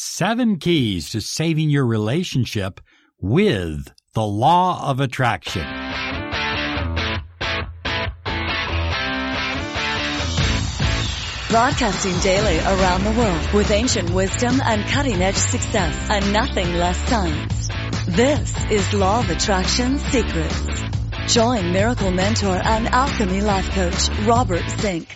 Seven keys to saving your relationship with the law of attraction. Broadcasting daily around the world with ancient wisdom and cutting edge success and nothing less science. This is Law of Attraction Secrets. Join Miracle Mentor and Alchemy Life Coach Robert Zink.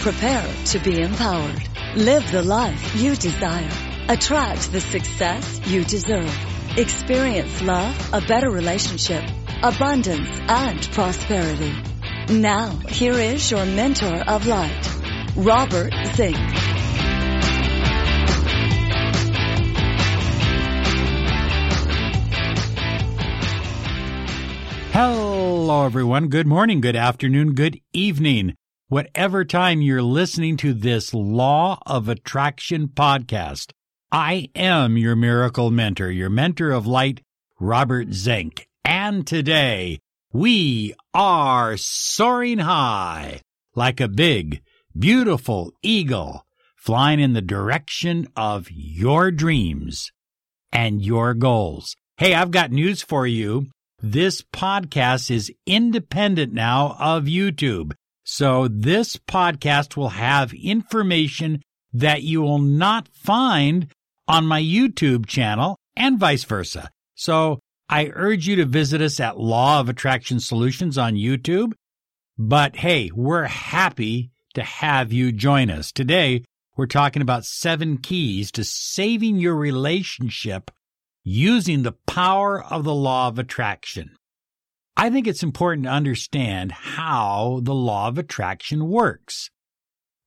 Prepare to be empowered. Live the life you desire. Attract the success you deserve. Experience love, a better relationship, abundance, and prosperity. Now, here is your mentor of light, Robert Zink. Hello, everyone. Good morning, good afternoon, good evening. Whatever time you're listening to this Law of Attraction podcast, I am your miracle mentor, your mentor of light, Robert Zink. And today we are soaring high like a big, beautiful eagle flying in the direction of your dreams and your goals. Hey, I've got news for you. This podcast is independent now of YouTube. So this podcast will have information that you will not find on my YouTube channel and vice versa. So I urge you to visit us at Law of Attraction Solutions on YouTube. But hey, we're happy to have you join us. Today, we're talking about seven keys to saving your relationship using the power of the law of attraction. I think it's important to understand how the law of attraction works.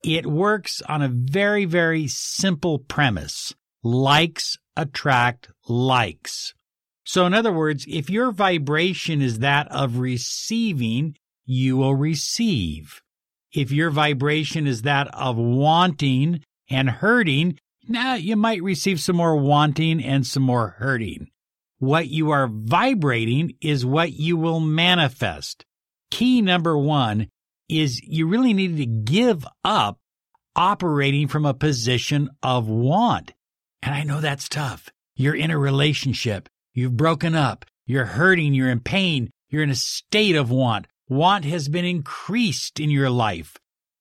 It works on a very, very simple premise. Likes attract likes. So in other words, if your vibration is that of receiving, you will receive. If your vibration is that of wanting and hurting, now you might receive some more wanting and some more hurting. What you are vibrating is what you will manifest. Key number one is you really need to give up operating from a position of want. And I know that's tough. You're in a relationship. You've broken up. You're hurting. You're in pain. You're in a state of want. Want has been increased in your life.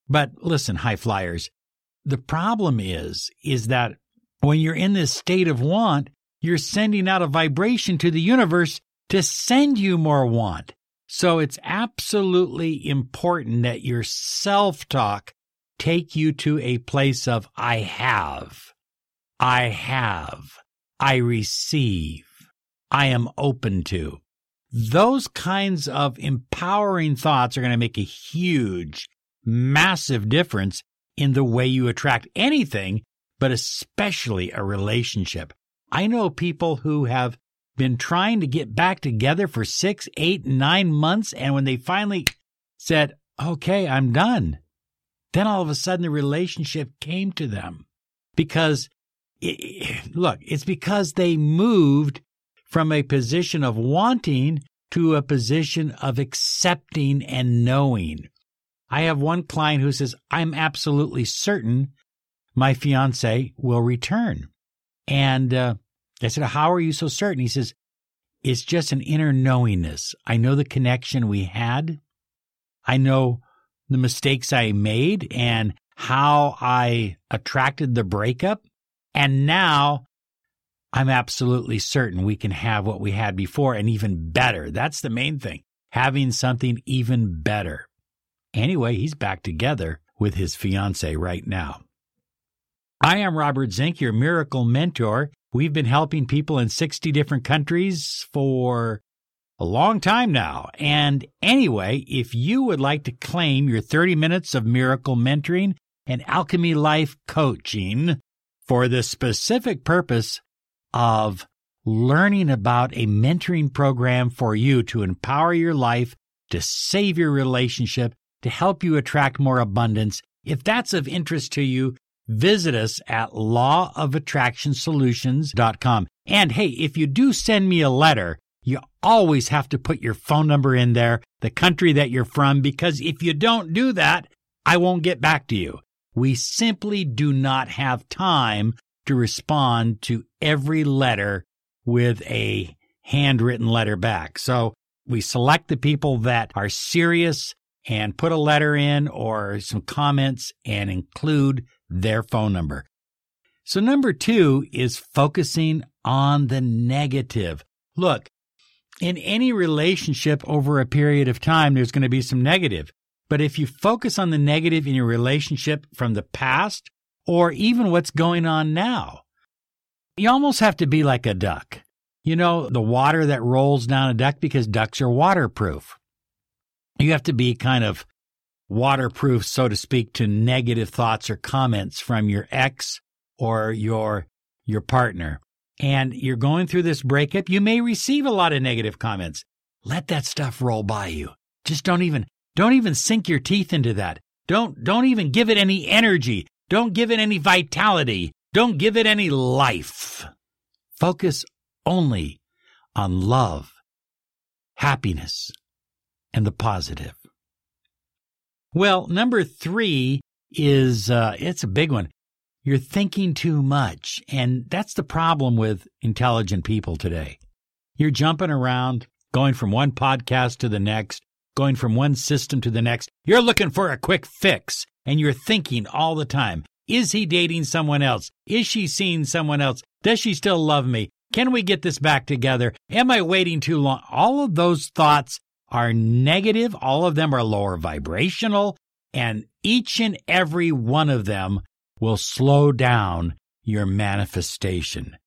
But listen, high flyers, the problem is, is that when you're in this state of want, you're sending out a vibration to the universe to send you more want. So it's absolutely important that your self talk take you to a place of I have, I have, I receive, I am open to. Those kinds of empowering thoughts are going to make a huge, massive difference in the way you attract anything, but especially a relationship. I know people who have been trying to get back together for six, eight, nine months. And when they finally said, okay, I'm done, then all of a sudden the relationship came to them because it, look, it's because they moved from a position of wanting to a position of accepting and knowing. I have one client who says, I'm absolutely certain my fiance will return. And uh, I said, How are you so certain? He says, It's just an inner knowingness. I know the connection we had. I know the mistakes I made and how I attracted the breakup. And now I'm absolutely certain we can have what we had before and even better. That's the main thing, having something even better. Anyway, he's back together with his fiance right now. I am Robert Zink, your miracle mentor. We've been helping people in 60 different countries for a long time now. And anyway, if you would like to claim your 30 minutes of miracle mentoring and alchemy life coaching for the specific purpose of learning about a mentoring program for you to empower your life, to save your relationship, to help you attract more abundance, if that's of interest to you, visit us at lawofattractionsolutions.com. And hey, if you do send me a letter, you always have to put your phone number in there, the country that you're from, because if you don't do that, I won't get back to you. We simply do not have time to respond to every letter with a handwritten letter back. So we select the people that are serious and put a letter in or some comments and include their phone number. So number two is focusing on the negative. Look, in any relationship over a period of time, there's going to be some negative. But if you focus on the negative in your relationship from the past or even what's going on now, you almost have to be like a duck. You know, the water that rolls down a duck because ducks are waterproof. You have to be kind of waterproof, so to speak, to negative thoughts or comments from your ex or your your partner. And you're going through this breakup, you may receive a lot of negative comments. Let that stuff roll by you. Just don't even don't even sink your teeth into that. Don't don't even give it any energy. Don't give it any vitality. Don't give it any life. Focus only on love, happiness, and the positive. Well, number three is, uh, it's a big one. You're thinking too much. And that's the problem with intelligent people today. You're jumping around, going from one podcast to the next, going from one system to the next. You're looking for a quick fix and you're thinking all the time. Is he dating someone else? Is she seeing someone else? Does she still love me? Can we get this back together? Am I waiting too long? All of those thoughts are negative. All of them are lower vibrational and each and every one of them will slow down your manifestation.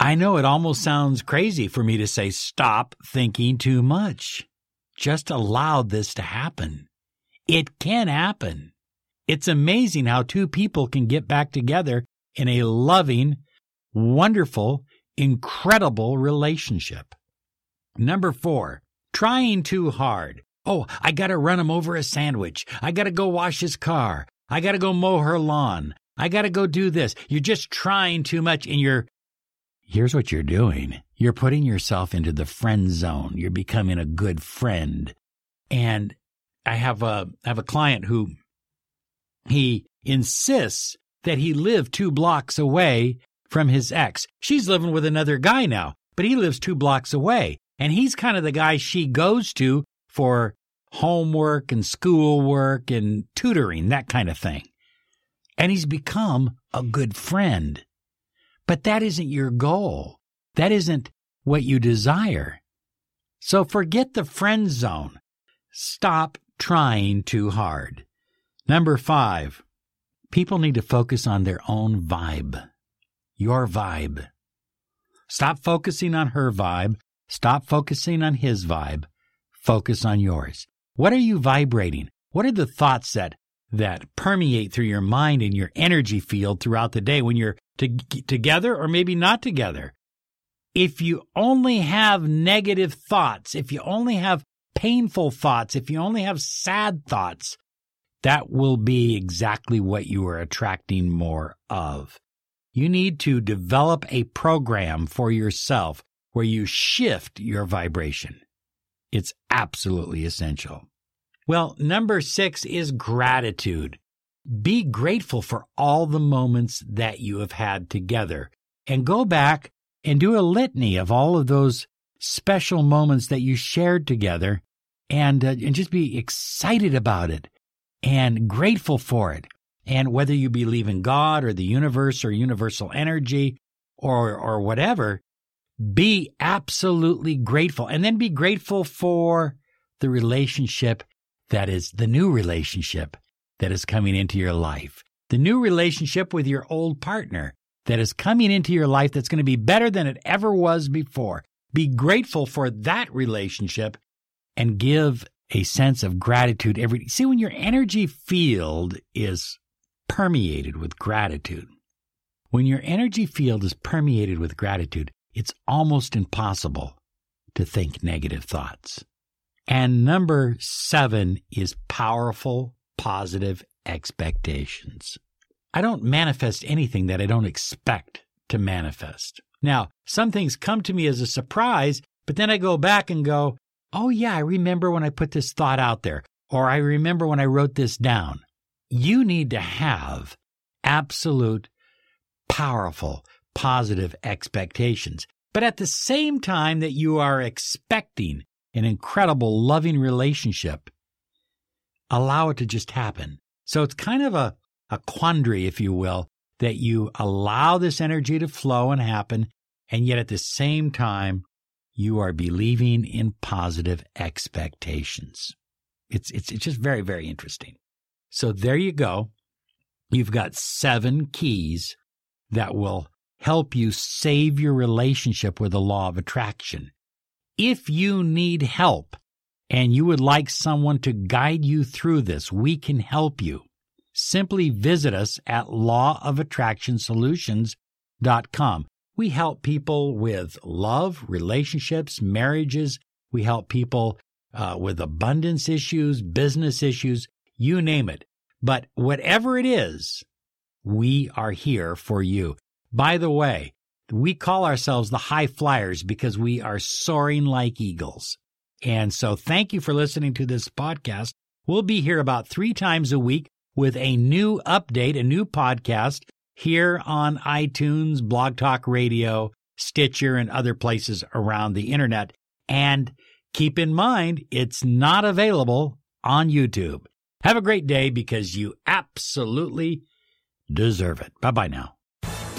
I know it almost sounds crazy for me to say stop thinking too much. Just allow this to happen. It can happen. It's amazing how two people can get back together in a loving, wonderful, incredible relationship. Number four, trying too hard. Oh, I gotta run him over a sandwich. I gotta go wash his car. I gotta go mow her lawn. I gotta go do this. You're just trying too much and you're, here's what you're doing. You're putting yourself into the friend zone. You're becoming a good friend. And I have a, I have a client who he insists that he live two blocks away from his ex. She's living with another guy now, but he lives two blocks away. And he's kind of the guy she goes to for homework and schoolwork and tutoring, that kind of thing. And he's become a good friend. But that isn't your goal. That isn't what you desire. So forget the friend zone. Stop trying too hard. Number five, people need to focus on their own vibe. Your vibe. Stop focusing on her vibe. Stop focusing on his vibe. Focus on yours. What are you vibrating? What are the thoughts that that permeate through your mind and your energy field throughout the day when you're to, together or maybe not together? If you only have negative thoughts, if you only have painful thoughts, if you only have sad thoughts, that will be exactly what you are attracting more of. You need to develop a program for yourself where you shift your vibration. It's absolutely essential. Well, number six is gratitude. Be grateful for all the moments that you have had together and go back and do a litany of all of those special moments that you shared together and, uh, and just be excited about it and grateful for it. And whether you believe in God or the universe or universal energy or, or whatever, be absolutely grateful and then be grateful for the relationship that is the new relationship that is coming into your life. The new relationship with your old partner that is coming into your life that's going to be better than it ever was before. Be grateful for that relationship and give a sense of gratitude every see when your energy field is permeated with gratitude when your energy field is permeated with gratitude it's almost impossible to think negative thoughts. And number 7 is powerful positive expectations. I don't manifest anything that i don't expect to manifest. Now some things come to me as a surprise but then i go back and go oh, yeah, I remember when I put this thought out there, or I remember when I wrote this down. You need to have absolute powerful, positive expectations. But at the same time that you are expecting an incredible, loving relationship, allow it to just happen. So it's kind of a, a quandary, if you will, that you allow this energy to flow and happen, and yet at the same time, you are believing in positive expectations. It's, it's, it's just very, very interesting. So there you go. You've got seven keys that will help you save your relationship with the law of attraction. If you need help and you would like someone to guide you through this, we can help you. Simply visit us at lawofattractionsolutions.com. We help people with love, relationships, marriages. We help people uh, with abundance issues, business issues, you name it. But whatever it is, we are here for you. By the way, we call ourselves the high flyers because we are soaring like eagles. And so thank you for listening to this podcast. We'll be here about three times a week with a new update, a new podcast here on iTunes, Blog Talk Radio, Stitcher, and other places around the internet. And keep in mind, it's not available on YouTube. Have a great day because you absolutely deserve it. Bye bye now.